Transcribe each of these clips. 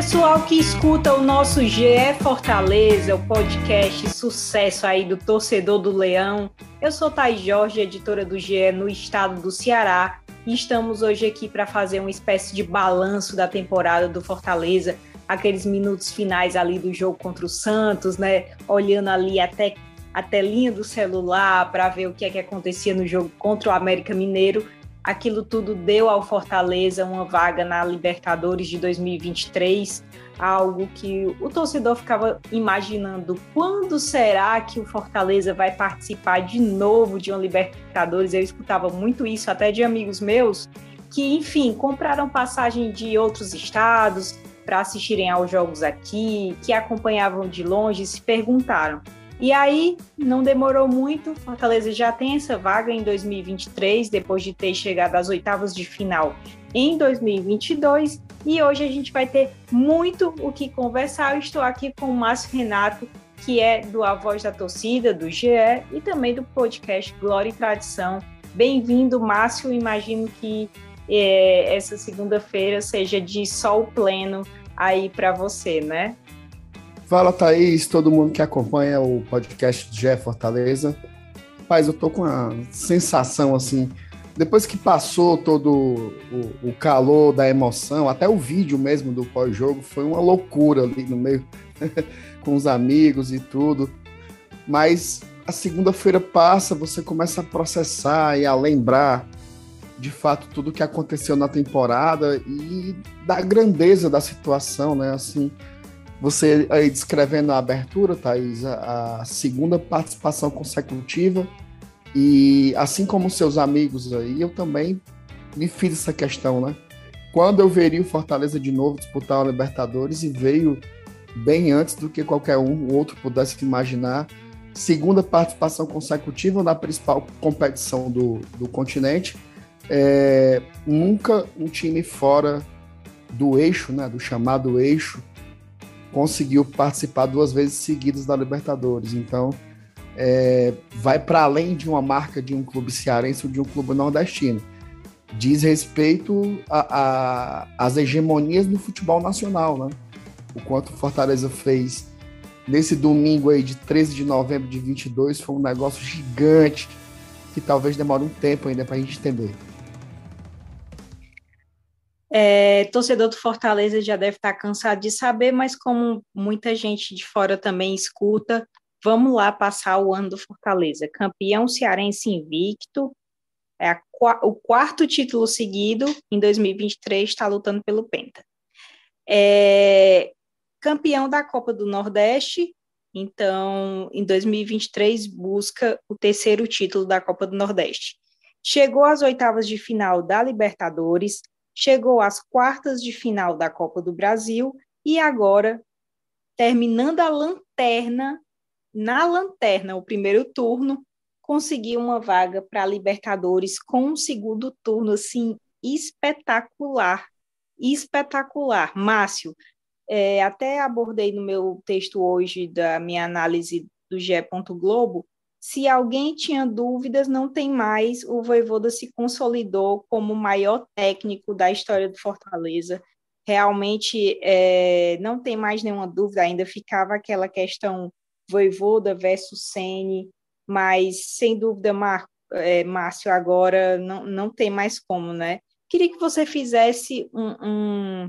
pessoal que escuta o nosso GE Fortaleza, o podcast sucesso aí do torcedor do Leão. Eu sou Thais Jorge, editora do GE no estado do Ceará, e estamos hoje aqui para fazer uma espécie de balanço da temporada do Fortaleza, aqueles minutos finais ali do jogo contra o Santos, né? Olhando ali até a telinha do celular para ver o que é que acontecia no jogo contra o América Mineiro aquilo tudo deu ao Fortaleza uma vaga na Libertadores de 2023, algo que o torcedor ficava imaginando quando será que o Fortaleza vai participar de novo de uma Libertadores. Eu escutava muito isso até de amigos meus que, enfim, compraram passagem de outros estados para assistirem aos jogos aqui, que acompanhavam de longe e se perguntaram e aí, não demorou muito, Fortaleza já tem essa vaga em 2023, depois de ter chegado às oitavas de final em 2022. E hoje a gente vai ter muito o que conversar. Eu estou aqui com o Márcio Renato, que é do A Voz da Torcida, do GE, e também do podcast Glória e Tradição. Bem-vindo, Márcio. Imagino que é, essa segunda-feira seja de sol pleno aí para você, né? Fala, Thaís, todo mundo que acompanha o podcast de Jeff Fortaleza. Rapaz, eu tô com uma sensação assim, depois que passou todo o, o calor da emoção, até o vídeo mesmo do pós-jogo foi uma loucura ali no meio, com os amigos e tudo. Mas a segunda-feira passa, você começa a processar e a lembrar de fato tudo que aconteceu na temporada e da grandeza da situação, né? Assim, você aí descrevendo a abertura, Thaís, a, a segunda participação consecutiva, e assim como seus amigos aí, eu também me fiz essa questão, né? Quando eu veria o Fortaleza de novo disputar o Libertadores e veio bem antes do que qualquer um outro pudesse imaginar, segunda participação consecutiva na principal competição do, do continente, é, nunca um time fora do eixo, né, do chamado eixo, conseguiu participar duas vezes seguidas da Libertadores. Então, é, vai para além de uma marca de um clube cearense ou de um clube nordestino. Diz respeito às hegemonias do futebol nacional, né? O quanto Fortaleza fez nesse domingo aí de 13 de novembro de 22 foi um negócio gigante que talvez demore um tempo ainda para a gente entender. É, torcedor do Fortaleza já deve estar cansado de saber, mas como muita gente de fora também escuta, vamos lá passar o ano do Fortaleza. Campeão cearense invicto, é a, o quarto título seguido, em 2023 está lutando pelo Penta. É, campeão da Copa do Nordeste, então em 2023 busca o terceiro título da Copa do Nordeste. Chegou às oitavas de final da Libertadores, chegou às quartas de final da Copa do Brasil e agora, terminando a lanterna, na lanterna, o primeiro turno, conseguiu uma vaga para a Libertadores com um segundo turno assim espetacular, espetacular. Márcio, é, até abordei no meu texto hoje da minha análise do GE. Globo se alguém tinha dúvidas, não tem mais. O Voivoda se consolidou como o maior técnico da história do Fortaleza. Realmente é, não tem mais nenhuma dúvida, ainda ficava aquela questão Voivoda versus Sene, mas sem dúvida, Mar, é, Márcio, agora não, não tem mais como, né? Queria que você fizesse um, um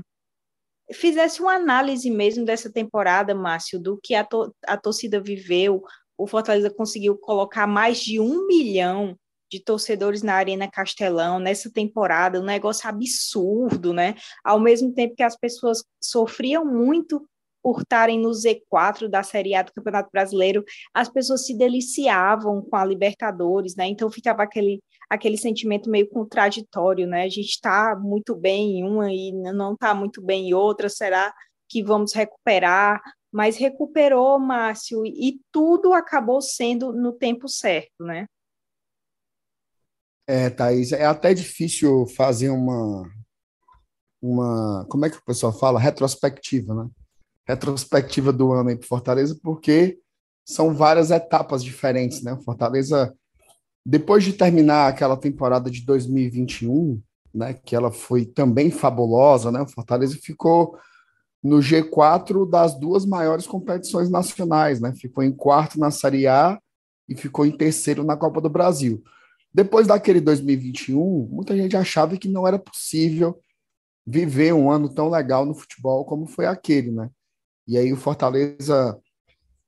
fizesse uma análise mesmo dessa temporada, Márcio, do que a, to a torcida viveu, o Fortaleza conseguiu colocar mais de um milhão de torcedores na Arena Castelão nessa temporada, um negócio absurdo, né? Ao mesmo tempo que as pessoas sofriam muito por estarem no Z4 da Série A do Campeonato Brasileiro, as pessoas se deliciavam com a Libertadores, né? Então ficava aquele, aquele sentimento meio contraditório, né? A gente está muito bem em uma e não está muito bem em outra, será que vamos recuperar? Mas recuperou, Márcio, e tudo acabou sendo no tempo certo, né? É, Thaís, é até difícil fazer uma, uma, como é que o pessoal fala? Retrospectiva, né? Retrospectiva do ano aí para Fortaleza, porque são várias etapas diferentes, né? Fortaleza, depois de terminar aquela temporada de 2021, né, que ela foi também fabulosa, né? Fortaleza ficou no G4 das duas maiores competições nacionais, né? Ficou em quarto na Série A e ficou em terceiro na Copa do Brasil. Depois daquele 2021, muita gente achava que não era possível viver um ano tão legal no futebol como foi aquele, né? E aí o Fortaleza,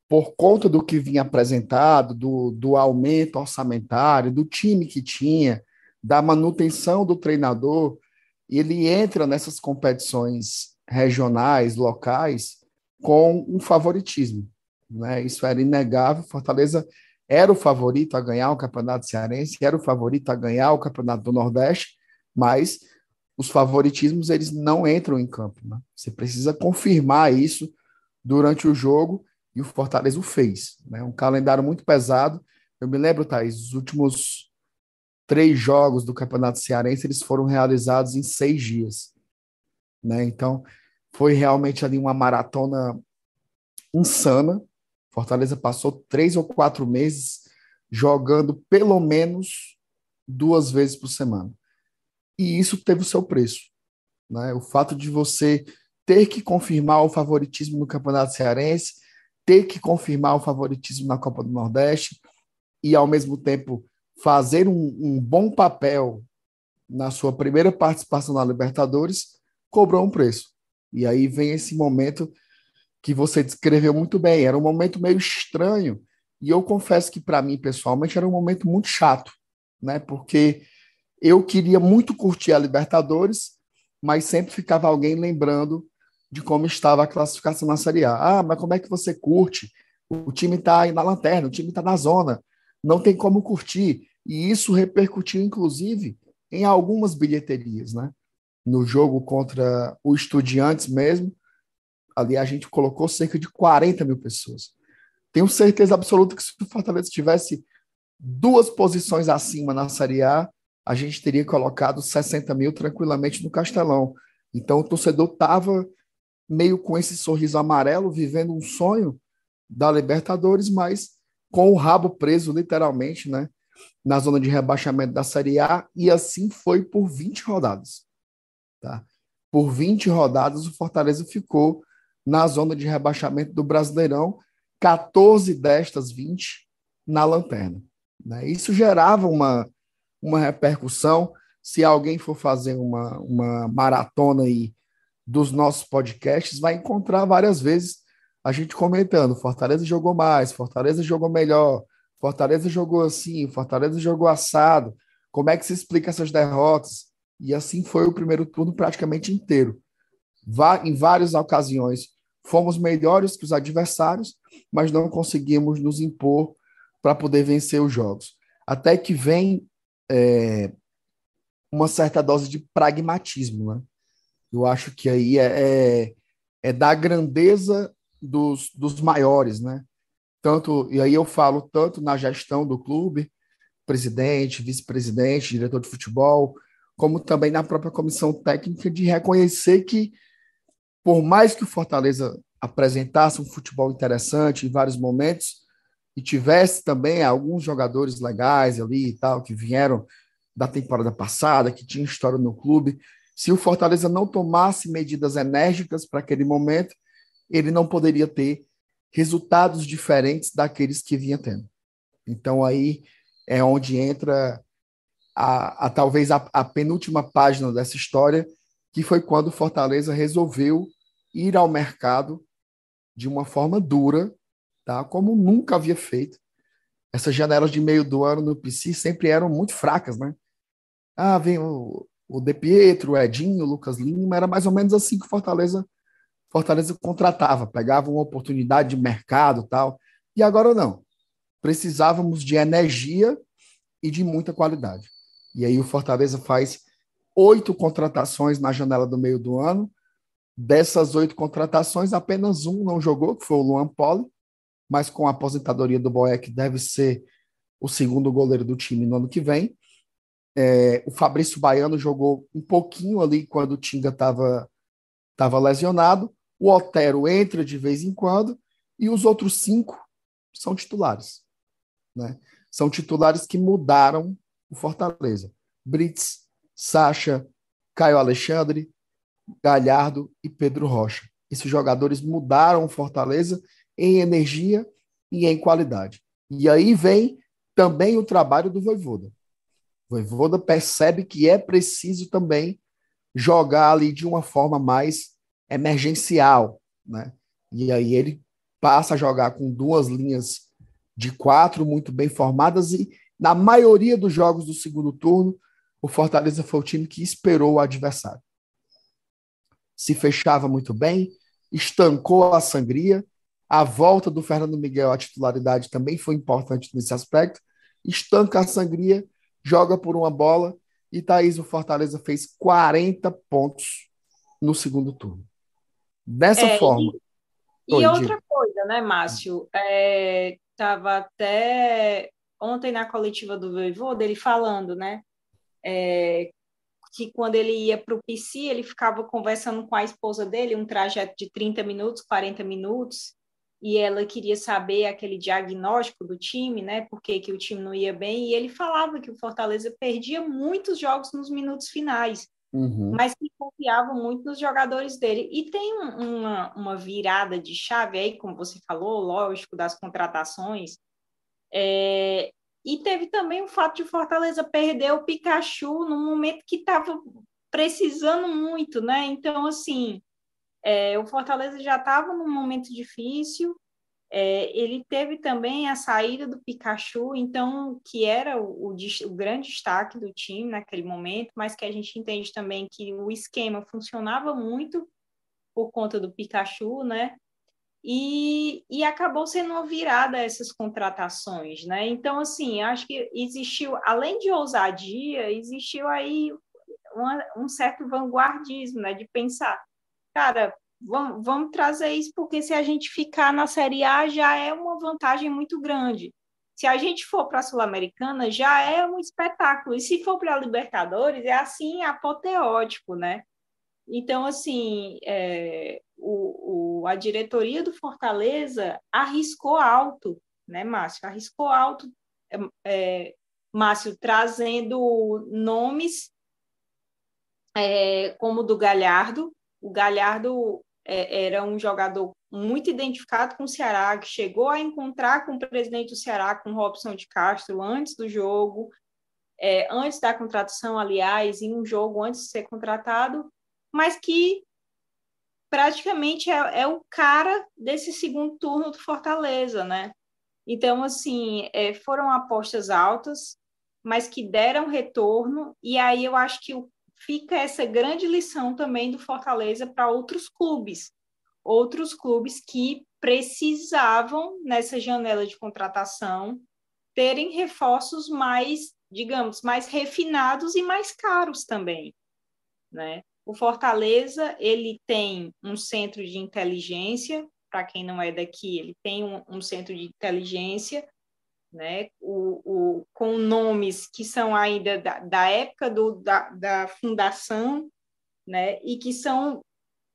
por conta do que vinha apresentado, do, do aumento orçamentário, do time que tinha, da manutenção do treinador, ele entra nessas competições regionais, locais, com um favoritismo. Né? Isso era inegável. Fortaleza era o favorito a ganhar o Campeonato Cearense, era o favorito a ganhar o Campeonato do Nordeste, mas os favoritismos eles não entram em campo. Né? Você precisa confirmar isso durante o jogo e o Fortaleza o fez. Né? Um calendário muito pesado. Eu me lembro, Thaís, os últimos três jogos do Campeonato Cearense eles foram realizados em seis dias. Né? Então, foi realmente ali uma maratona insana. Fortaleza passou três ou quatro meses jogando pelo menos duas vezes por semana. E isso teve o seu preço. Né? O fato de você ter que confirmar o favoritismo no Campeonato Cearense, ter que confirmar o favoritismo na Copa do Nordeste e, ao mesmo tempo, fazer um, um bom papel na sua primeira participação na Libertadores, cobrou um preço. E aí vem esse momento que você descreveu muito bem. Era um momento meio estranho. E eu confesso que, para mim, pessoalmente, era um momento muito chato, né? Porque eu queria muito curtir a Libertadores, mas sempre ficava alguém lembrando de como estava a classificação na Série A. Ah, mas como é que você curte? O time está aí na lanterna, o time está na zona, não tem como curtir. E isso repercutiu, inclusive, em algumas bilheterias, né? No jogo contra o Estudiantes mesmo, ali a gente colocou cerca de 40 mil pessoas. Tenho certeza absoluta que se o Fortaleza tivesse duas posições acima na Série A, a gente teria colocado 60 mil tranquilamente no Castelão. Então o torcedor estava meio com esse sorriso amarelo, vivendo um sonho da Libertadores, mas com o rabo preso, literalmente, né, na zona de rebaixamento da Série A, e assim foi por 20 rodadas. Tá? Por 20 rodadas, o Fortaleza ficou na zona de rebaixamento do Brasileirão, 14 destas 20 na lanterna. Né? Isso gerava uma, uma repercussão. Se alguém for fazer uma, uma maratona aí dos nossos podcasts, vai encontrar várias vezes a gente comentando: Fortaleza jogou mais, Fortaleza jogou melhor, Fortaleza jogou assim, Fortaleza jogou assado. Como é que se explica essas derrotas? E assim foi o primeiro turno praticamente inteiro. Em várias ocasiões, Fomos melhores que os adversários, mas não conseguimos nos impor para poder vencer os jogos. Até que vem é, uma certa dose de pragmatismo. Né? Eu acho que aí é, é, é da grandeza dos, dos maiores, né? Tanto, e aí eu falo tanto na gestão do clube, presidente, vice-presidente, diretor de futebol, como também na própria comissão técnica de reconhecer que por mais que o Fortaleza apresentasse um futebol interessante em vários momentos e tivesse também alguns jogadores legais ali e tal que vieram da temporada passada, que tinham história no clube, se o Fortaleza não tomasse medidas enérgicas para aquele momento, ele não poderia ter resultados diferentes daqueles que vinha tendo. Então aí é onde entra a, a talvez a, a penúltima página dessa história, que foi quando Fortaleza resolveu ir ao mercado de uma forma dura, tá? como nunca havia feito. Essas janelas de meio do ano no PC sempre eram muito fracas, né? Ah, vem o, o De Pietro, o Edinho, o Lucas Lima, era mais ou menos assim que Fortaleza Fortaleza contratava, pegava uma oportunidade de mercado tal. E agora não. Precisávamos de energia e de muita qualidade. E aí o Fortaleza faz oito contratações na janela do meio do ano, Dessas oito contratações, apenas um não jogou, que foi o Luan Poli, mas com a aposentadoria do Boeck deve ser o segundo goleiro do time no ano que vem. É, o Fabrício Baiano jogou um pouquinho ali quando o Tinga estava tava lesionado. O Otero entra de vez em quando. E os outros cinco são titulares. Né? São titulares que mudaram o Fortaleza. Brits, Sacha, Caio Alexandre, Galhardo e Pedro Rocha. esses jogadores mudaram o Fortaleza em energia e em qualidade. E aí vem também o trabalho do Voivoda. O Voivoda percebe que é preciso também jogar ali de uma forma mais emergencial, né? E aí ele passa a jogar com duas linhas de quatro muito bem formadas e na maioria dos jogos do segundo turno o Fortaleza foi o time que esperou o adversário. Se fechava muito bem, estancou a sangria. A volta do Fernando Miguel à titularidade também foi importante nesse aspecto. Estanca a sangria, joga por uma bola e Thaís, o Fortaleza fez 40 pontos no segundo turno. Dessa é, forma. E, e outra coisa, né, Márcio? Estava é, até ontem na coletiva do Voivoda, ele falando, né? É, que quando ele ia para o PC, ele ficava conversando com a esposa dele, um trajeto de 30 minutos, 40 minutos, e ela queria saber aquele diagnóstico do time, né? Por que, que o time não ia bem, e ele falava que o Fortaleza perdia muitos jogos nos minutos finais, uhum. mas que confiava muito nos jogadores dele. E tem uma, uma virada de chave aí, como você falou, lógico, das contratações. É, e teve também o fato de Fortaleza perder o Pikachu no momento que estava precisando muito, né? Então, assim, é, o Fortaleza já estava num momento difícil. É, ele teve também a saída do Pikachu, então que era o, o, o, grande destaque do time naquele momento, mas que a gente entende também que o esquema funcionava muito por conta do Pikachu, né? E, e acabou sendo virada essas contratações, né? Então, assim, acho que existiu, além de ousadia, existiu aí uma, um certo vanguardismo, né? De pensar, cara, vamos, vamos trazer isso, porque se a gente ficar na Série A já é uma vantagem muito grande. Se a gente for para a Sul-Americana, já é um espetáculo. E se for para a Libertadores, é assim apoteótico, né? Então, assim, é, o, o, a diretoria do Fortaleza arriscou alto, né, Márcio? Arriscou alto, é, é, Márcio, trazendo nomes é, como o do Galhardo. O Galhardo é, era um jogador muito identificado com o Ceará, que chegou a encontrar com o presidente do Ceará, com Robson de Castro, antes do jogo, é, antes da contratação, aliás, em um jogo antes de ser contratado, mas que praticamente é, é, o cara desse segundo turno do Fortaleza, né? Então, assim, é, foram apostas altas, mas que deram retorno, e aí eu acho que fica essa grande lição também do Fortaleza para outros clubes, outros clubes que precisavam, nessa janela de contratação, terem reforços mais, digamos, mais refinados e mais caros também, né? O Fortaleza ele tem um centro de inteligência, para quem não é daqui, ele tem um, um centro de inteligência, né? O, o, com nomes que são ainda da, da época do, da, da fundação, né? E que são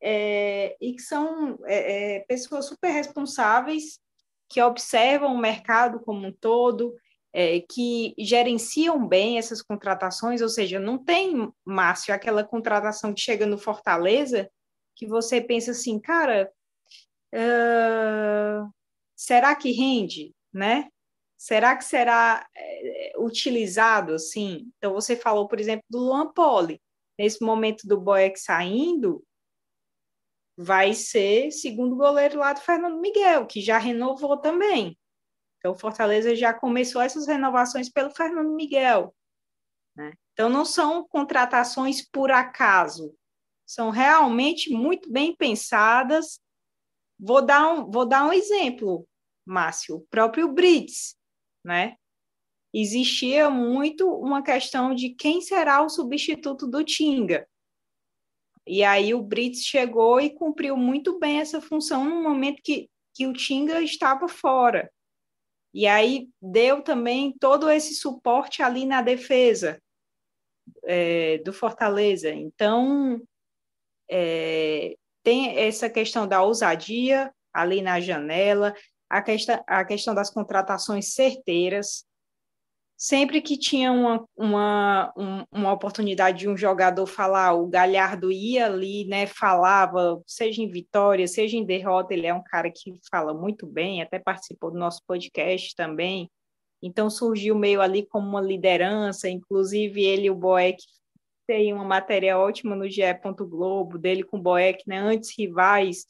é, e que são é, é, pessoas super responsáveis que observam o mercado como um todo, é, que gerenciam bem essas contratações, ou seja, não tem, Márcio, aquela contratação que chega no Fortaleza que você pensa assim, cara, uh, será que rende, né? Será que será é, utilizado assim? Então, você falou, por exemplo, do Luan Poli. Nesse momento do Boeck saindo, vai ser segundo goleiro lá do Fernando Miguel, que já renovou também. Então, Fortaleza já começou essas renovações pelo Fernando Miguel. Né? Então, não são contratações por acaso, são realmente muito bem pensadas. Vou dar um, vou dar um exemplo, Márcio, o próprio Brits, né? Existia muito uma questão de quem será o substituto do Tinga. E aí o Brits chegou e cumpriu muito bem essa função no momento que, que o Tinga estava fora. E aí deu também todo esse suporte ali na defesa é, do Fortaleza. Então, é, tem essa questão da ousadia ali na janela, a a questão das contratações certeiras, sempre que tinha uma, uma, uma oportunidade de um jogador falar, o Galhardo ia ali, né, falava, seja em vitória, seja em derrota, ele é um cara que fala muito bem, até participou do nosso podcast também, então surgiu meio ali como uma liderança, inclusive ele e o Boeck tem uma matéria ótima no GE. Globo, dele com o Boeck, né, antes rivais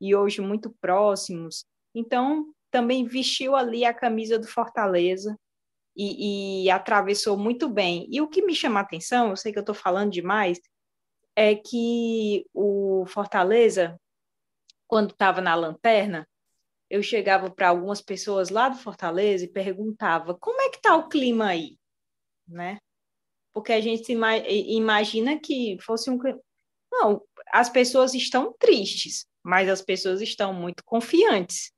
e hoje muito próximos, então também vestiu ali a camisa do Fortaleza, e, e atravessou muito bem. E o que me chama a atenção, eu sei que eu estou falando demais, é que o Fortaleza, quando estava na lanterna, eu chegava para algumas pessoas lá do Fortaleza e perguntava como é que está o clima aí, né? Porque a gente imagina que fosse um não, as pessoas estão tristes, mas as pessoas estão muito confiantes.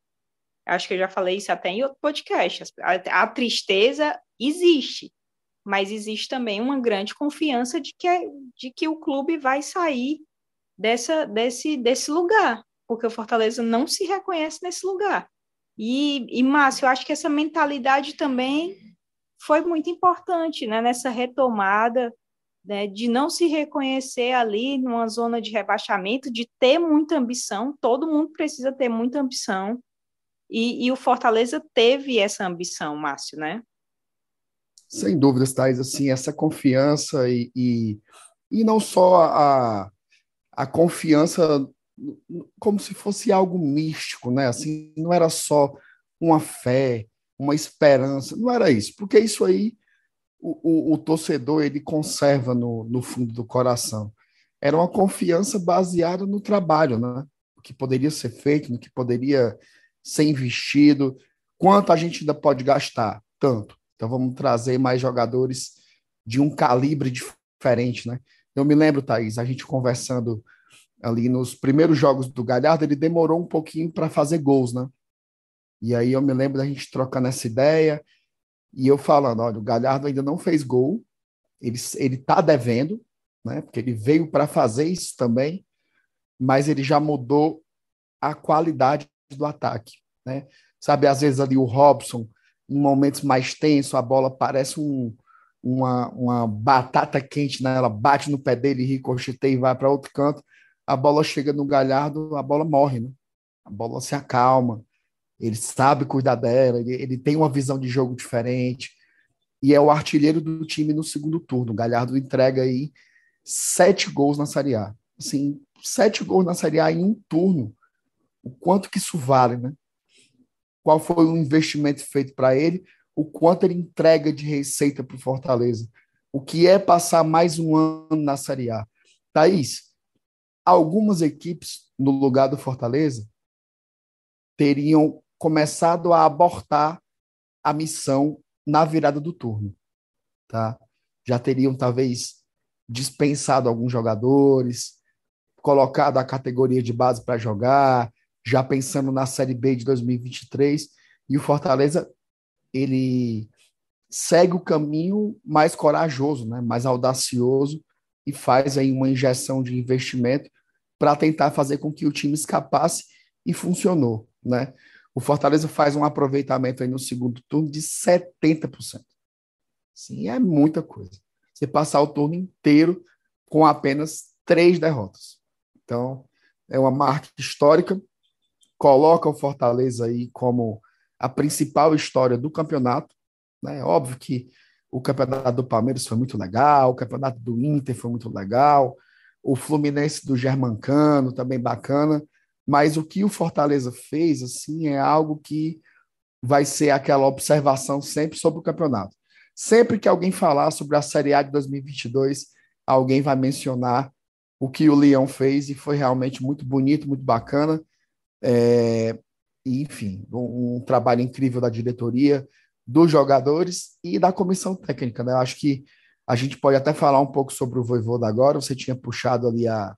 Acho que eu já falei isso até em outro podcast. A, a tristeza existe, mas existe também uma grande confiança de que, é, de que o clube vai sair dessa, desse, desse lugar, porque o Fortaleza não se reconhece nesse lugar. E, e Márcio, eu acho que essa mentalidade também foi muito importante né, nessa retomada né, de não se reconhecer ali numa zona de rebaixamento, de ter muita ambição, todo mundo precisa ter muita ambição, e, e o Fortaleza teve essa ambição, Márcio, né? Sem dúvidas, Thais, assim, essa confiança e, e, e não só a, a confiança como se fosse algo místico, né? Assim, não era só uma fé, uma esperança, não era isso, porque isso aí o, o, o torcedor ele conserva no, no fundo do coração. Era uma confiança baseada no trabalho, né? O que poderia ser feito, no que poderia ser investido, quanto a gente ainda pode gastar? Tanto. Então vamos trazer mais jogadores de um calibre diferente, né? Eu me lembro, Thaís, a gente conversando ali nos primeiros jogos do Galhardo, ele demorou um pouquinho para fazer gols, né? E aí eu me lembro da gente trocando essa ideia e eu falando, olha, o Galhardo ainda não fez gol, ele ele tá devendo, né? Porque ele veio para fazer isso também, mas ele já mudou a qualidade do ataque, né? Sabe, às vezes ali o Robson, em momentos mais tensos, a bola parece um, uma, uma batata quente, né? Ela bate no pé dele, ricocheteia e vai para outro canto. A bola chega no Galhardo, a bola morre, né? A bola se acalma. Ele sabe cuidar dela, ele, ele tem uma visão de jogo diferente. E é o artilheiro do time no segundo turno. O Galhardo entrega aí sete gols na Série A. Assim, sete gols na Série A em um turno o quanto que isso vale, né? Qual foi o investimento feito para ele, o quanto ele entrega de receita para o Fortaleza. O que é passar mais um ano na Série A. Thaís, algumas equipes no lugar do Fortaleza teriam começado a abortar a missão na virada do turno, tá? Já teriam talvez dispensado alguns jogadores, colocado a categoria de base para jogar, já pensando na Série B de 2023, e o Fortaleza ele segue o caminho mais corajoso, né, mais audacioso e faz aí uma injeção de investimento para tentar fazer com que o time escapasse e funcionou, né? O Fortaleza faz um aproveitamento aí no segundo turno de 70%. Sim, é muita coisa. Você passar o turno inteiro com apenas três derrotas. Então, é uma marca histórica coloca o Fortaleza aí como a principal história do campeonato. Né? Óbvio que o campeonato do Palmeiras foi muito legal, o campeonato do Inter foi muito legal, o Fluminense do Germancano também bacana, mas o que o Fortaleza fez assim é algo que vai ser aquela observação sempre sobre o campeonato. Sempre que alguém falar sobre a Série A de 2022, alguém vai mencionar o que o Leão fez e foi realmente muito bonito, muito bacana. É, enfim, um, um, trabalho incrível da diretoria, dos jogadores e da comissão técnica. Né? Acho que a gente pode até falar um pouco sobre o Voivoda agora. Você tinha puxado ali a,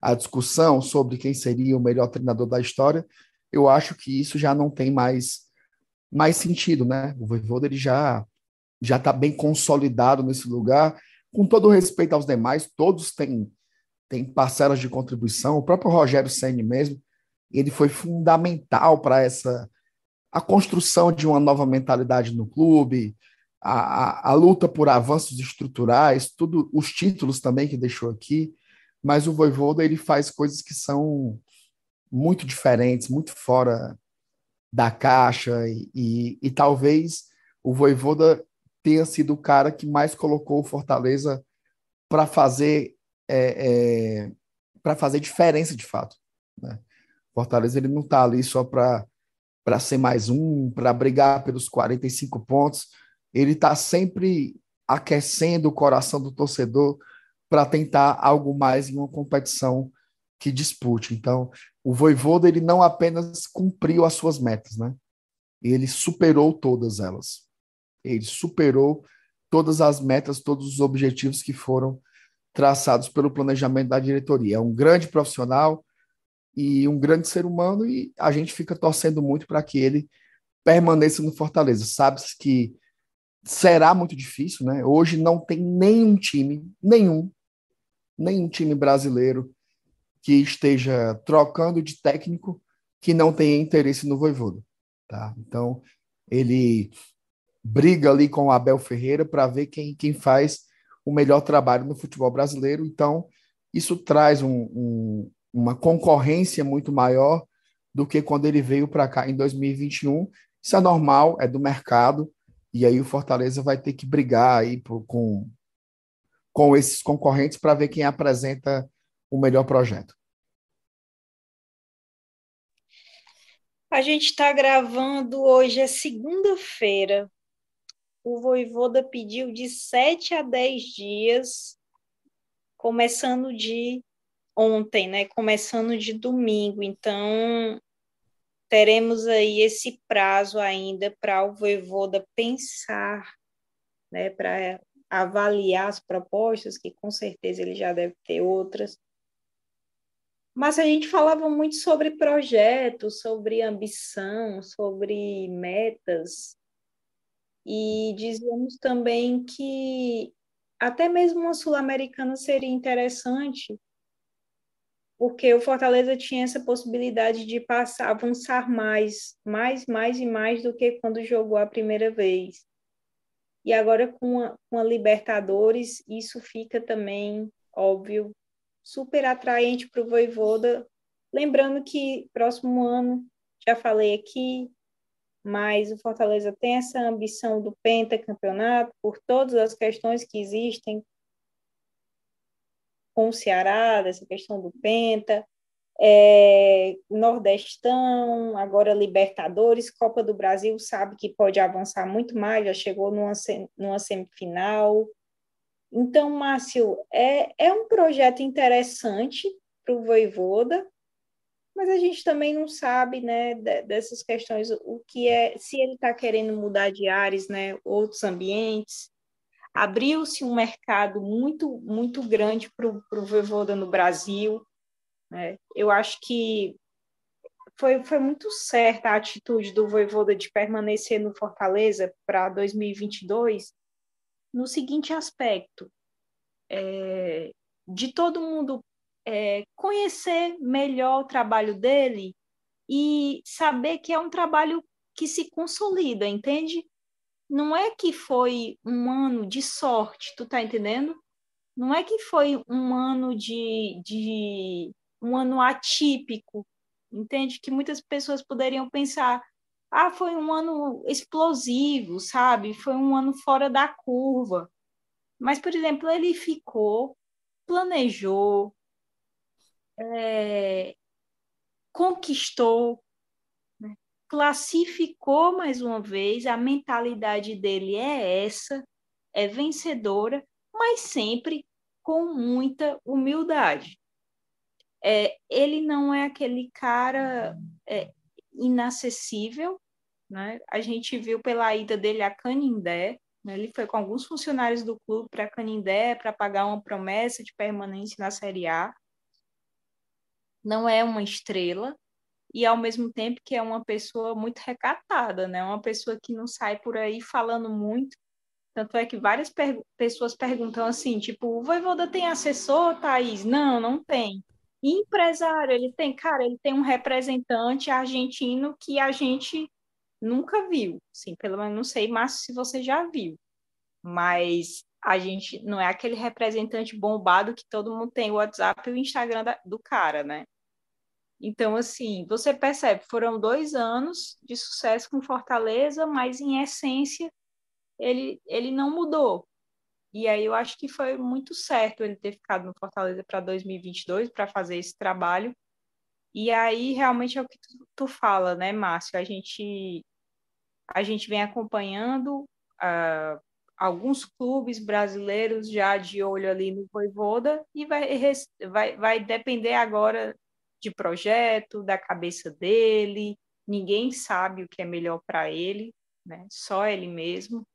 a discussão sobre quem seria o melhor treinador da história. Eu acho que isso já não tem mais, mais sentido, né? O Voivoda ele já já está bem consolidado nesse lugar. Com todo respeito aos demais, todos têm, têm parcelas de contribuição. O próprio Rogério Senni mesmo, ele foi fundamental para essa a construção de uma nova mentalidade no clube, a, a, a, luta por avanços estruturais, tudo, os títulos também que deixou aqui, mas o Voivoda ele faz coisas que são muito diferentes, muito fora da caixa, e, e, e talvez o Voivoda tenha sido o cara que mais colocou o Fortaleza para fazer é, é, para fazer diferença de fato. Né? Fortaleza ele não está ali só para ser mais um, para brigar pelos 45 pontos. Ele está sempre aquecendo o coração do torcedor para tentar algo mais em uma competição que dispute. Então, o Voivoda ele não apenas cumpriu as suas metas, né? Ele superou todas elas. Ele superou todas as metas, todos os objetivos que foram traçados pelo planejamento da diretoria. É um grande profissional e um grande ser humano e a gente fica torcendo muito para que ele permaneça no Fortaleza. Sabe que será muito difícil, né? Hoje não tem nenhum time, nenhum, nenhum time brasileiro que esteja trocando de técnico que não tenha interesse no Voivoda, tá? Então, ele briga ali com o Abel Ferreira para ver quem, quem faz o melhor trabalho no futebol brasileiro. Então, isso traz um, um, uma concorrência muito maior do que quando ele veio para cá em 2021. Isso é normal, é do mercado, e aí o Fortaleza vai ter que brigar aí por, com, com esses concorrentes para ver quem apresenta o melhor projeto. A gente está gravando hoje, é segunda-feira, o Voivoda pediu de 7 a 10 dias, começando de ontem, né? Começando de domingo. Então, teremos aí esse prazo ainda para o Voivoda pensar, né? Para avaliar as propostas, que com certeza ele já deve ter outras. Mas a gente falava muito sobre projetos, sobre ambição, sobre metas, e dizíamos também que até mesmo uma sul-americana seria interessante, porque o Fortaleza tinha essa possibilidade de passar, avançar mais, mais, mais e mais do que quando jogou a primeira vez. E agora com a, com a Libertadores, isso fica também, óbvio, super atraente para o Voivoda. Lembrando que próximo ano, já falei aqui, mas o Fortaleza tem essa ambição do pentacampeonato por todas as questões que existem com o Ceará, dessa questão do penta, é, Nordestão, agora Libertadores, Copa do Brasil, sabe que pode avançar muito mais, já chegou numa, numa semifinal. Então, Márcio, é, é um projeto interessante para o Voivoda, mas a gente também não sabe, né, dessas questões, o que é, se ele está querendo mudar de áreas, né, outros ambientes. Abriu-se um mercado muito, muito grande para o Voivoda no Brasil. Né? Eu acho que foi, foi muito certa a atitude do Voivoda de permanecer no Fortaleza para 2022, no seguinte aspecto, é, de todo mundo é, conhecer melhor o trabalho dele e saber que é um trabalho que se consolida, entende? Não é que foi um ano de sorte, tu tá entendendo? Não é que foi um ano de, de um ano atípico, entende? Que muitas pessoas poderiam pensar, ah, foi um ano explosivo, sabe? Foi um ano fora da curva. Mas, por exemplo, ele ficou, planejou, é, conquistou? Classificou mais uma vez, a mentalidade dele é essa, é vencedora, mas sempre com muita humildade. É, ele não é aquele cara é, inacessível, né? A gente viu pela ida dele a Canindé, né? ele foi com alguns funcionários do clube para Canindé para pagar uma promessa de permanência na Série A não é uma estrela e ao mesmo tempo que é uma pessoa muito recatada, né? Uma pessoa que não sai por aí falando muito. Tanto é que várias pessoas perguntam assim, tipo, o Voivoda tem assessor, Thaís? Não, não tem. E empresário, ele tem, cara, ele tem um representante argentino que a gente nunca viu, sim, pelo menos não sei, mas se você já viu. mas a gente não é aquele representante bombado que todo mundo tem o WhatsApp e o Instagram da, do cara, né? Então, assim, você percebe, foram dois anos de sucesso com Fortaleza, mas em essência ele, ele não mudou. E aí eu acho que foi muito certo ele ter ficado no Fortaleza para 2022 para fazer esse trabalho. E aí realmente é o que tu, tu, fala, né, Márcio? A gente a gente vem acompanhando uh, alguns clubes brasileiros já de olho ali no Voivoda e vai, vai, vai depender agora de projeto, da cabeça dele. Ninguém sabe o que é melhor para ele, né? Só ele mesmo,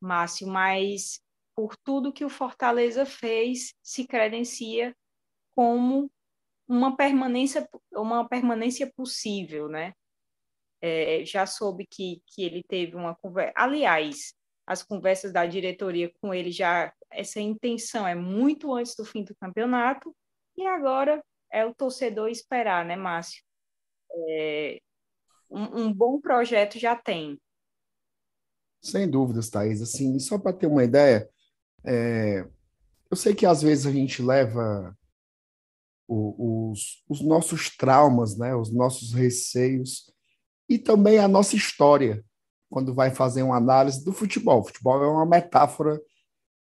Márcio. Mas por tudo que o Fortaleza fez, se credencia como uma permanência, uma permanência possível, né? É, já soube que, que ele teve uma conversa. Aliás, as conversas da diretoria com ele já, essa intenção é muito antes do fim do campeonato, e agora é o torcedor esperar, né, Márcio? É, um, um, bom projeto já tem. Sem dúvidas, Thaís. Assim, só para ter uma ideia, é, eu sei que às vezes a gente leva o, os, os nossos traumas, né, os nossos receios e também a nossa história quando vai fazer uma análise do futebol. O futebol é uma metáfora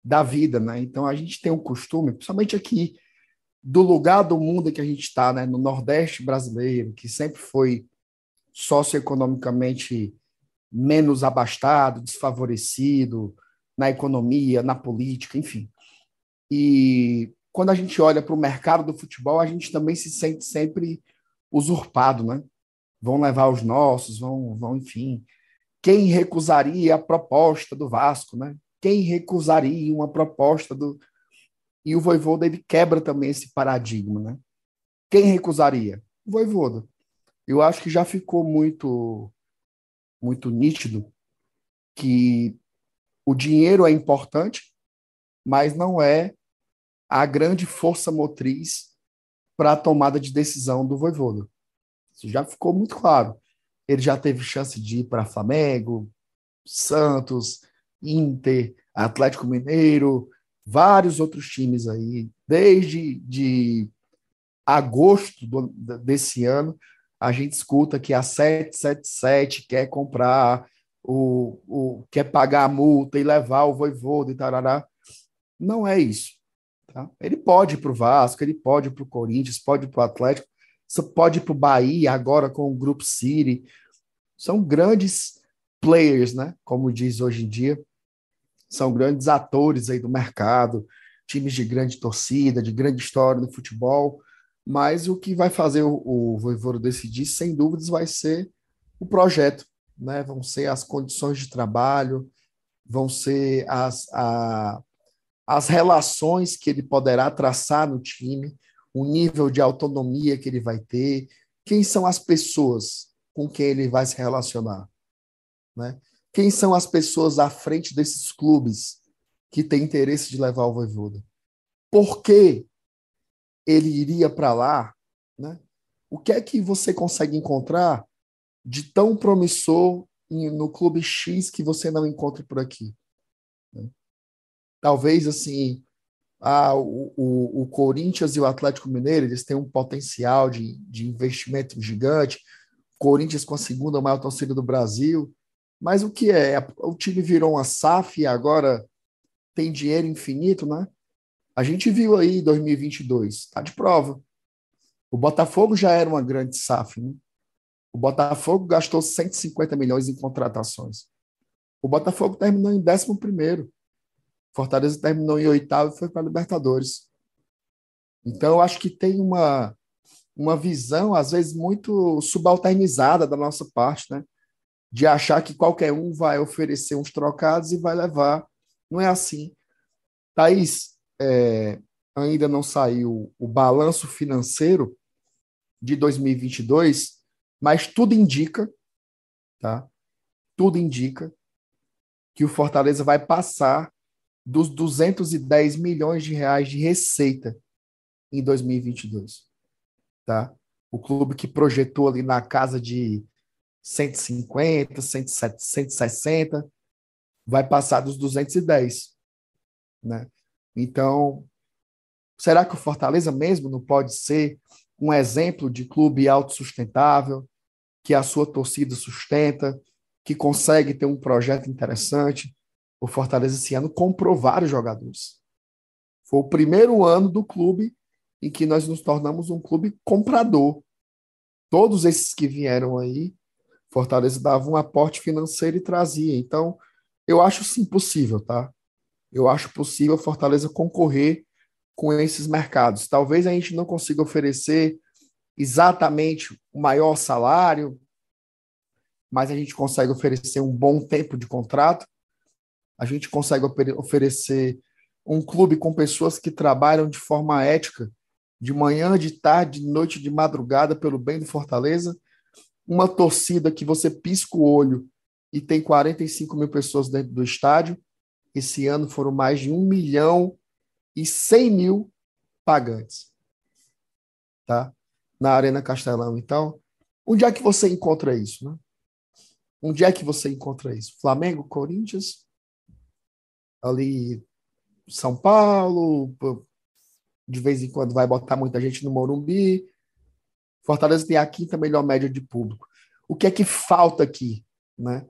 da vida, né? Então a gente tem um costume, principalmente aqui do lugar do mundo que a gente está, né, no Nordeste brasileiro, que sempre foi socioeconomicamente menos abastado, desfavorecido na economia, na política, enfim. E quando a gente olha para o mercado do futebol, a gente também se sente sempre usurpado, né? Vão levar os nossos, vão, vão enfim. Quem recusaria a proposta do Vasco, né? Quem recusaria uma proposta do, e o Voivoda ele quebra também esse paradigma, né? Quem recusaria? O Voivoda. Eu acho que já ficou muito muito nítido que o dinheiro é importante, mas não é a grande força motriz para a tomada de decisão do Voivoda. Isso já ficou muito claro. Ele já teve chance de ir para Flamengo, Santos, Inter, Atlético Mineiro, vários outros times aí, desde de agosto do, desse ano, a gente escuta que a 777 quer comprar, o, o, quer pagar a multa e levar o voivodo e tarará. Não é isso. Tá? Ele pode ir para o Vasco, ele pode ir para o Corinthians, pode ir para o Atlético, pode ir para o Bahia agora com o Grupo City. São grandes players, né? Como diz hoje em dia são grandes atores aí do mercado, times de grande torcida, de grande história no futebol, mas o que vai fazer o, o decidir, sem dúvidas, vai ser o projeto, né? Vão ser as condições de trabalho, vão ser as, a, as relações que ele poderá traçar no time, o nível de autonomia que ele vai ter, quem são as pessoas com quem ele vai se relacionar, né? Quem são as pessoas à frente desses clubes que têm interesse de levar o Voivoda? Por que ele iria para lá? Né? O que é que você consegue encontrar de tão promissor no clube X que você não encontra por aqui? Né? Talvez assim, ah, o, o, o, Corinthians e o Atlético Mineiro eles têm um potencial de, de investimento gigante. Corinthians com a segunda maior torcida do Brasil, mas o que é? O time virou uma SAF e agora tem dinheiro infinito, né? A gente viu aí 2022, tá de prova. O Botafogo já era uma grande SAF, né? O Botafogo gastou 150 milhões em contratações. O Botafogo terminou em 11 primeiro. Fortaleza terminou em oitavo e foi para a Libertadores. Então, eu acho que tem uma, uma visão, às vezes, muito subalternizada da nossa parte, né? De achar que qualquer um vai oferecer uns trocados e vai levar. Não é assim. Thaís, é, ainda não saiu o balanço financeiro de 2022, mas tudo indica, tá? Tudo indica que o Fortaleza vai passar dos 210 milhões de reais de receita em 2022, tá? O clube que projetou ali na casa de 150, 160, vai passar dos 210. Né? Então, será que o Fortaleza mesmo não pode ser um exemplo de clube autossustentável, que a sua torcida sustenta, que consegue ter um projeto interessante? O Fortaleza esse ano comprou vários jogadores. Foi o primeiro ano do clube em que nós nos tornamos um clube comprador. Todos esses que vieram aí, Fortaleza dava um aporte financeiro e trazia. Então, eu acho sim possível, tá? Eu acho possível Fortaleza concorrer com esses mercados. Talvez a gente não consiga oferecer exatamente o maior salário, mas a gente consegue oferecer um bom tempo de contrato, a gente consegue oferecer um clube com pessoas que trabalham de forma ética, de manhã, de tarde, de noite, de madrugada, pelo bem do Fortaleza, uma torcida que você pisca o olho e tem 45 mil pessoas dentro do estádio. Esse ano foram mais de 1 milhão e 100 mil pagantes. Tá? Na Arena Castelão. Então, onde é que você encontra isso? Né? Onde é que você encontra isso? Flamengo, Corinthians, ali São Paulo, de vez em quando vai botar muita gente no Morumbi. Fortaleza tem a quinta melhor média de público. O que é que falta aqui? Né?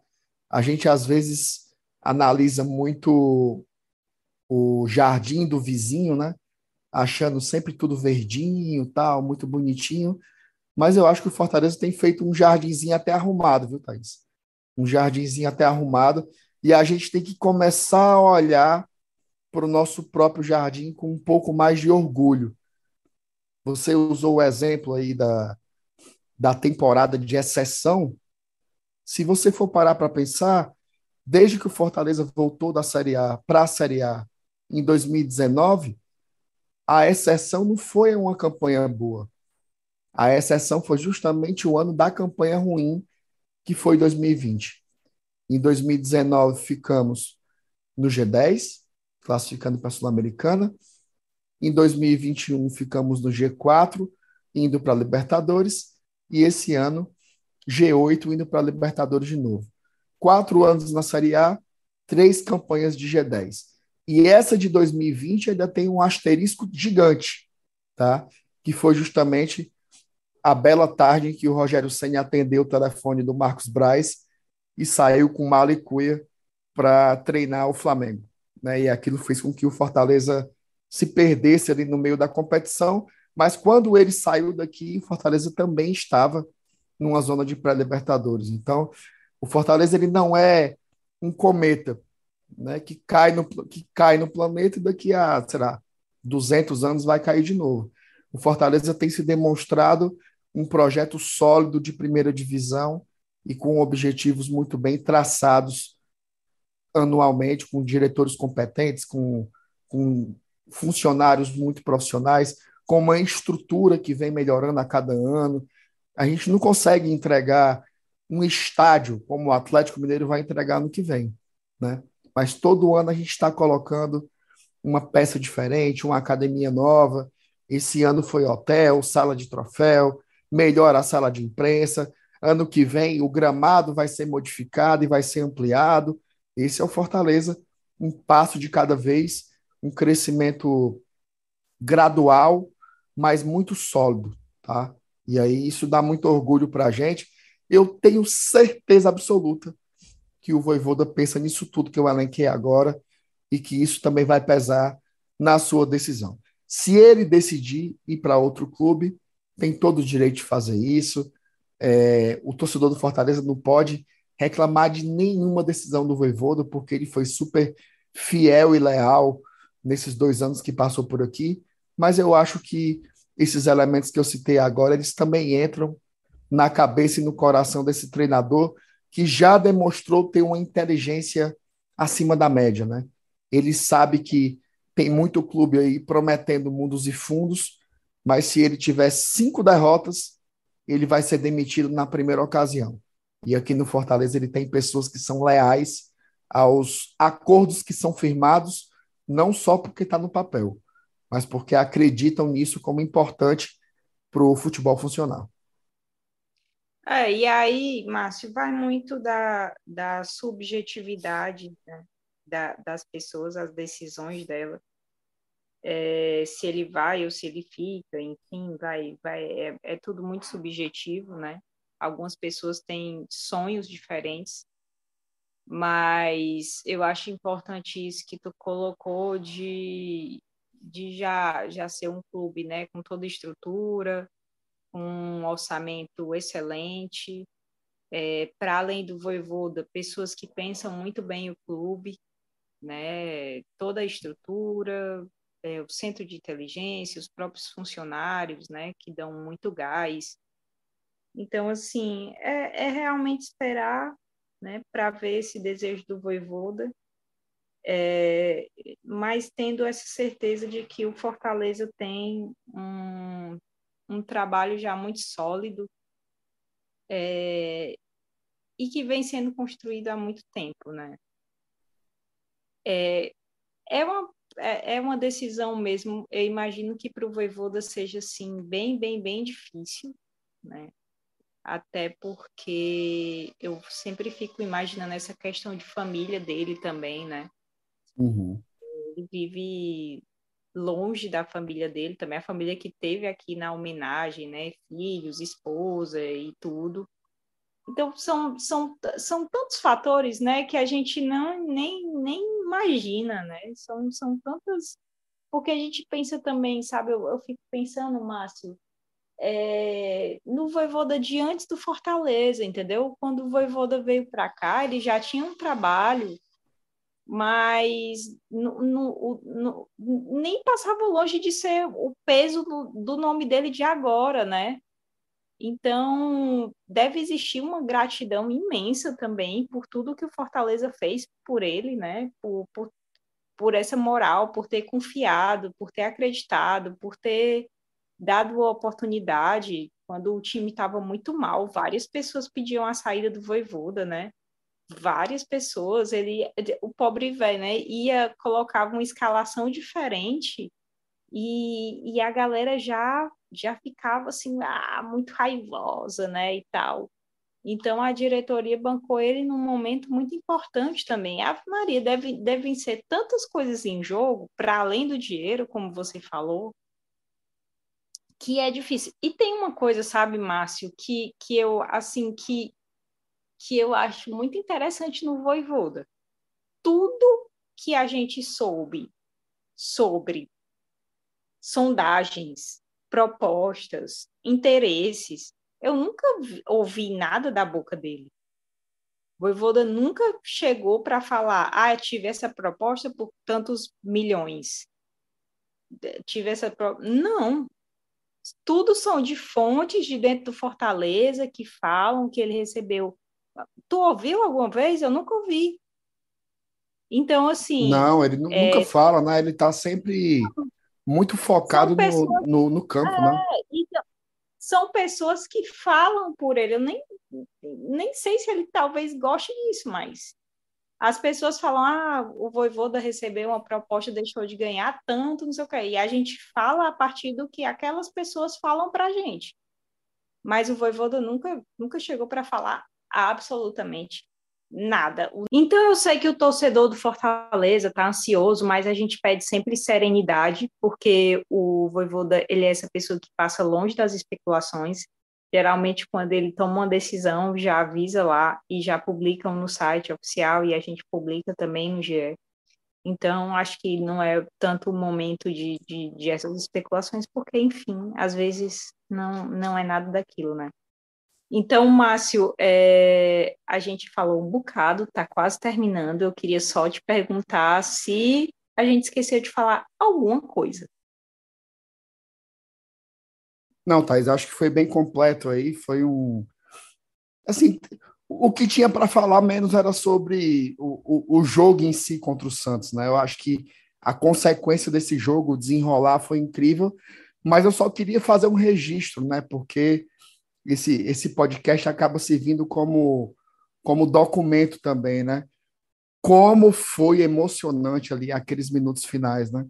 A gente, às vezes, analisa muito o jardim do vizinho, né? achando sempre tudo verdinho, tal, muito bonitinho. Mas eu acho que o Fortaleza tem feito um jardinzinho até arrumado, viu, Thaís? Um jardinzinho até arrumado. E a gente tem que começar a olhar para o nosso próprio jardim com um pouco mais de orgulho. Você usou o exemplo aí da, da temporada de exceção. Se você for parar para pensar, desde que o Fortaleza voltou da Série A para a Série A em 2019, a exceção não foi uma campanha boa. A exceção foi justamente o ano da campanha ruim, que foi 2020. Em 2019, ficamos no G10, classificando para a Sul-Americana. Em 2021, ficamos no G4, indo para Libertadores. E esse ano, G8, indo para Libertadores de novo. Quatro anos na Série A, três campanhas de G10. E essa de 2020 ainda tem um asterisco gigante, tá? que foi justamente a bela tarde em que o Rogério Senna atendeu o telefone do Marcos Braz e saiu com mala e cuia para treinar o Flamengo né? E aquilo fez com que o Fortaleza se perdesse ali no meio da competição, mas quando ele saiu daqui, o Fortaleza também estava numa zona de pré-libertadores. Então, o Fortaleza ele não é um cometa, né, que cai no que cai no planeta e daqui a, será, 200 anos vai cair de novo. O Fortaleza tem se demonstrado um projeto sólido de primeira divisão e com objetivos muito bem traçados anualmente com diretores competentes, com, com funcionários muito profissionais, com uma estrutura que vem melhorando a cada ano. A gente não consegue entregar um estádio como o Atlético Mineiro vai entregar no que vem, né? Mas todo ano a gente está colocando uma peça diferente, uma academia nova. Esse ano foi hotel, sala de troféu, melhora a sala de imprensa. Ano que vem o gramado vai ser modificado e vai ser ampliado. Esse é o Fortaleza, um passo de cada vez, um crescimento gradual, mas muito sólido, tá? E aí isso dá muito orgulho para a gente. Eu tenho certeza absoluta que o Voivoda pensa nisso tudo que eu elenquei agora e que isso também vai pesar na sua decisão. Se ele decidir ir para outro clube, tem todo o direito de fazer isso. É, o torcedor do Fortaleza não pode reclamar de nenhuma decisão do Voivoda, porque ele foi super fiel e leal nesses dois anos que passou por aqui, mas eu acho que esses elementos que eu citei agora, eles também entram na cabeça e no coração desse treinador que já demonstrou ter uma inteligência acima da média, né? Ele sabe que tem muito clube aí prometendo mundos e fundos, mas se ele tiver cinco derrotas, ele vai ser demitido na primeira ocasião. E aqui no Fortaleza ele tem pessoas que são leais aos acordos que são firmados, não só porque está no papel, mas porque acreditam nisso como importante para o futebol funcionar. É, e aí, Márcio, vai muito da, da subjetividade né, da, das pessoas, as decisões dela. É, se ele vai ou se ele fica, enfim, vai, vai, é, é tudo muito subjetivo, né? Algumas pessoas têm sonhos diferentes, mas eu acho importante isso que tu colocou de, de já, já ser um clube, né, com toda estrutura, um orçamento excelente, é, para além do Voivoda, pessoas que pensam muito bem o clube, né, toda a estrutura, é, o centro de inteligência, os próprios funcionários, né, que dão muito gás. Então, assim, é, é realmente esperar, né, para ver esse desejo do Voivoda, é, mas tendo essa certeza de que o Fortaleza tem um, um trabalho já muito sólido é, e que vem sendo construído há muito tempo, né? É, é, uma, é, é uma decisão mesmo, eu imagino que para o Voivoda seja, assim, bem, bem, bem difícil, né? Até porque eu sempre fico imaginando essa questão de família dele também, né? Uhum. Ele vive longe da família dele, também a família que teve aqui na homenagem, né, filhos, esposa e tudo. Então são, são, são tantos fatores, né, que a gente não nem, nem imagina, né? São, são tantas porque a gente pensa também, sabe? Eu, eu fico pensando, Márcio, é, no Voivoda de antes do Fortaleza, entendeu? Quando o Voivoda veio para cá, ele já tinha um trabalho mas no, no, no, nem passava longe de ser o peso do, do, nome dele de agora, né? Então, deve existir uma gratidão imensa também por tudo que o Fortaleza fez por ele, né? Por, por, por essa moral, por ter confiado, por ter acreditado, por ter dado a oportunidade quando o time estava muito mal. Várias pessoas pediam a saída do Voivoda, né? várias pessoas, ele, o pobre velho, né, ia colocava uma escalação diferente e, e a galera já já ficava assim, ah, muito raivosa, né, e tal. Então a diretoria bancou ele num momento muito importante também. Ave Maria, deve, devem ser tantas coisas em jogo, para além do dinheiro, como você falou, que é difícil. E tem uma coisa, sabe, Márcio, que, que eu, assim, que que eu acho muito interessante no Voivoda. Tudo que a gente soube sobre sondagens, propostas, interesses, eu nunca ouvi nada da boca dele. O Voivoda nunca chegou para falar, ah, tive essa proposta por tantos milhões. Tive essa pro... Não. Tudo são de fontes de dentro do Fortaleza que falam que ele recebeu Tu ouviu alguma vez? Eu nunca ouvi. Então, assim. Não, ele é... nunca fala, né? Ele está sempre muito focado pessoas... no, no, no, campo, né? é, né? Então, são pessoas que falam por ele. Eu nem, nem sei se ele talvez goste disso, mas as pessoas falam: ah, o Voivoda recebeu uma proposta, deixou de ganhar tanto, não sei o quê. E a gente fala a partir do que aquelas pessoas falam para a gente. Mas o Voivoda nunca, nunca chegou para falar absolutamente nada. Então eu sei que o torcedor do Fortaleza está ansioso, mas a gente pede sempre serenidade, porque o Voivoda, ele é essa pessoa que passa longe das especulações. Geralmente quando ele toma uma decisão, já avisa lá e já publicam no site oficial e a gente publica também no GE. Então, acho que não é tanto o momento de, de, de essas especulações, porque, enfim, às vezes não, não é nada daquilo, né? Então, Márcio, é, a gente falou um bocado, está quase terminando. Eu queria só te perguntar se a gente esqueceu de falar alguma coisa. Não, Thais, acho que foi bem completo aí. Foi um. Assim, o que tinha para falar menos era sobre o, o, o, jogo em si contra o Santos, né? Eu acho que a consequência desse jogo, desenrolar, foi incrível, mas eu só queria fazer um registro, né? Porque esse, esse podcast acaba servindo como, como documento também, né? Como foi emocionante ali aqueles minutos finais, né?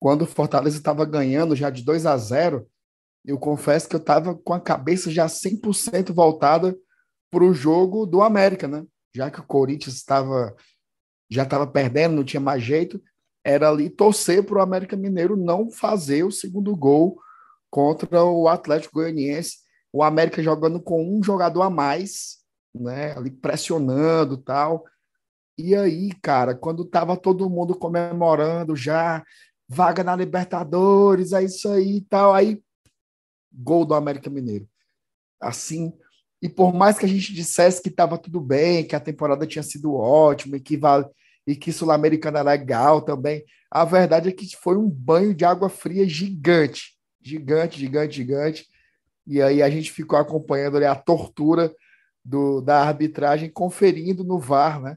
Quando o Fortaleza estava ganhando já de 2 a 0 eu confesso que eu estava com a cabeça já 100% voltada para o jogo do América, né? Já que o Corinthians estava já estava perdendo, não tinha mais jeito, era ali torcer para o América Mineiro não fazer o segundo gol contra o Atlético Goianiense. O América jogando com um jogador a mais, né? Ali pressionando tal. E aí, cara, quando tava todo mundo comemorando já, vaga na Libertadores, é isso aí e tal, aí gol do América Mineiro. Assim, e por mais que a gente dissesse que estava tudo bem, que a temporada tinha sido ótima e que, vale, e que Sul-Americana era legal também, a verdade é que foi um banho de água fria gigante. Gigante, gigante, gigante. E aí a gente ficou acompanhando ali a tortura do, da arbitragem, conferindo no VAR, né?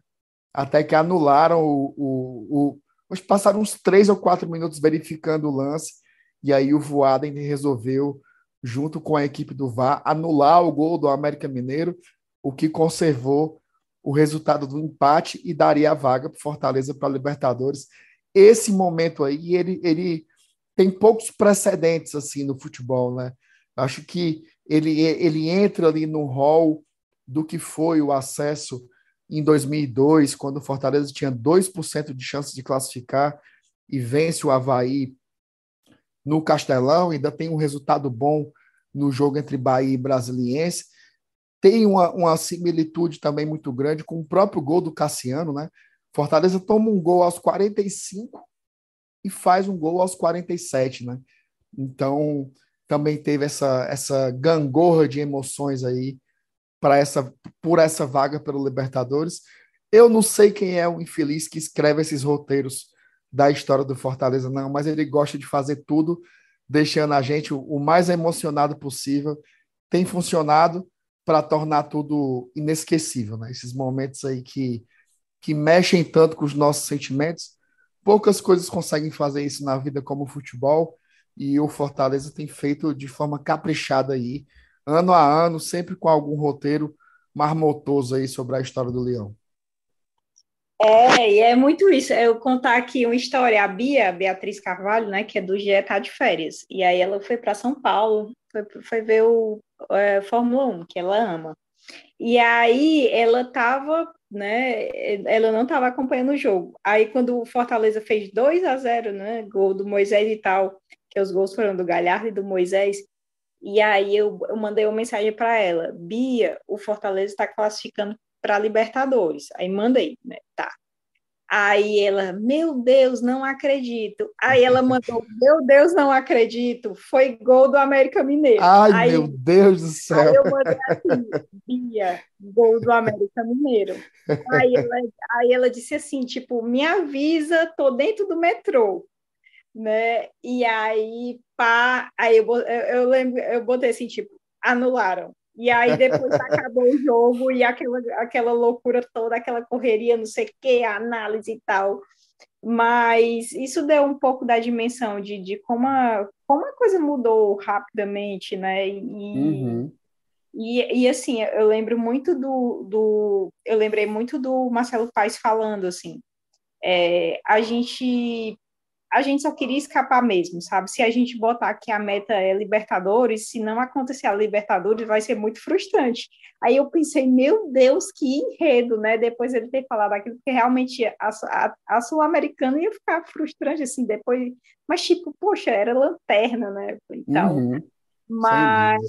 Até que anularam o, o, o. Passaram uns três ou quatro minutos verificando o lance, e aí o Voaden resolveu junto com a equipe do VAR, anular o gol do América Mineiro, o que conservou o resultado do empate e daria a vaga para Fortaleza para a Libertadores. Esse momento aí, ele, ele tem poucos precedentes assim no futebol, né? Acho que ele, ele entra ali no hall do que foi o acesso em 2002, quando o Fortaleza tinha 2% de chance de classificar e vence o Havaí no Castelão, ainda tem um resultado bom no jogo entre Bahia e Brasiliense. Tem uma, uma similitude também muito grande com o próprio gol do Cassiano, né? Fortaleza toma um gol aos 45 e faz um gol aos 47, né? Então, também teve essa, essa gangorra de emoções aí para essa por essa vaga pelo Libertadores. Eu não sei quem é o infeliz que escreve esses roteiros da história do Fortaleza, não, mas ele gosta de fazer tudo, deixando a gente o, mais emocionado possível. Tem funcionado para tornar tudo inesquecível, né? Esses momentos aí que, que mexem tanto com os nossos sentimentos. Poucas coisas conseguem fazer isso na vida como o futebol, e o Fortaleza tem feito de forma caprichada aí, ano a ano, sempre com algum roteiro marmotoso aí sobre a história do Leão. É, e é muito isso. Eu contar aqui uma história. A Bia, Beatriz Carvalho, né, que é do GE, tá de férias. E aí ela foi para São Paulo, foi, foi ver o é, Fórmula 1, que ela ama. E aí ela tava, né, ela não estava acompanhando o jogo. Aí quando o Fortaleza fez 2 a 0, né, gol do Moisés e tal, que os gols foram do Galhardo e do Moisés, e aí eu, eu mandei uma mensagem para ela, Bia, o Fortaleza está classificando para Libertadores. Aí mandei, né? Tá. Aí ela, meu Deus, não acredito. Aí ela mandou, meu Deus, não acredito. Foi gol do América Mineiro. Ai, aí, meu Deus do céu. Aí eu mandei assim, Bia, gol do América Mineiro. Aí ela, aí ela disse assim, tipo, me avisa, tô dentro do metrô. Né? E aí, pá, aí eu, eu, eu lembro, eu botei assim, tipo, anularam. E aí depois acabou o jogo e aquela, aquela loucura toda, aquela correria, não sei o que, análise e tal. Mas isso deu um pouco da dimensão de, de como, a, como a coisa mudou rapidamente, né? E, uhum. e, e, assim, eu lembro muito do, do. Eu lembrei muito do Marcelo Paes falando assim. É, a gente a gente só queria escapar mesmo, sabe? Se a gente botar que a meta é Libertadores, se não acontecer a Libertadores, vai ser muito frustrante. Aí eu pensei, meu Deus, que enredo, né? Depois ele ter falado aquilo, porque realmente a, a, a Sul-Americana ia ficar frustrante, assim, depois. Mas, tipo, poxa, era lanterna, né? Então. Uhum. Mas,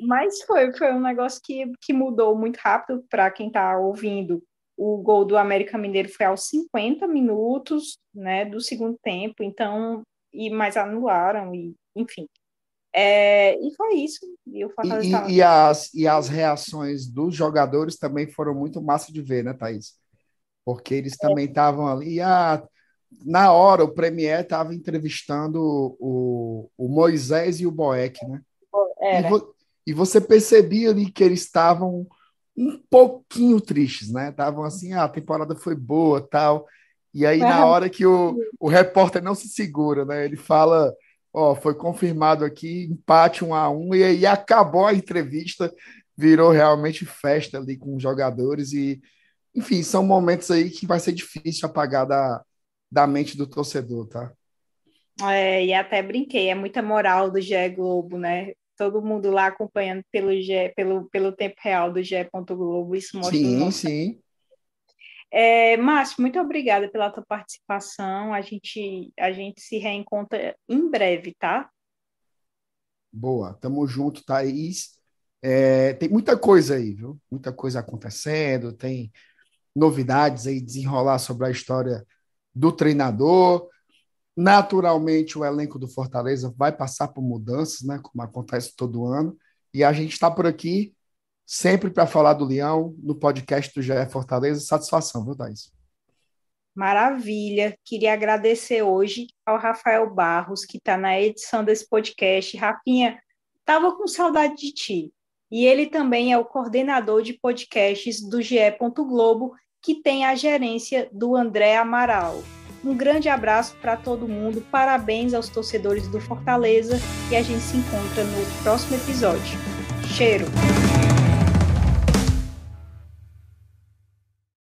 mas foi, foi um negócio que, que mudou muito rápido para quem está ouvindo o gol do América Mineiro foi aos 50 minutos, né, do segundo tempo, então, e mais anularam, e, enfim. É, e foi isso. E, e, e, as, e as reações dos jogadores também foram muito massa de ver, né, Thaís? Porque eles é. também estavam ali. Ah, na hora, o Premier estava entrevistando o, o Moisés e o Boeck, né? E, vo, e, você percebia ali que eles estavam um pouquinho tristes, né? Estavam assim, ah, a temporada foi boa, tal. E aí, na hora que o, o repórter não se segura, né? Ele fala, ó, foi confirmado aqui, empate um a um, e aí acabou a entrevista, virou realmente festa ali com os jogadores, e, enfim, são momentos aí que vai ser difícil apagar da, da mente do torcedor, tá? É, e até brinquei, é muita moral do GE Globo, né? Todo mundo lá acompanhando pelo, G, pelo, pelo tempo real do GE. Globo, isso mostra Sim, sim. É, Márcio, muito obrigada pela tua participação. A gente, a gente se reencontra em breve, tá? Boa, tamo junto, Thaís. É, tem muita coisa aí, viu? Muita coisa acontecendo, tem novidades aí, desenrolar sobre a história do treinador. Naturalmente, o elenco do Fortaleza vai passar por mudanças, né? Como acontece todo ano. E a gente está por aqui sempre para falar do Leão no podcast do GE Fortaleza. Satisfação, viu, Thais? Maravilha. Queria agradecer hoje ao Rafael Barros, que está na edição desse podcast. Rafinha, estava com saudade de ti. E ele também é o coordenador de podcasts do GE. Globo, que tem a gerência do André Amaral. Um grande abraço para todo mundo, parabéns aos torcedores do Fortaleza e a gente se encontra no próximo episódio. Cheiro!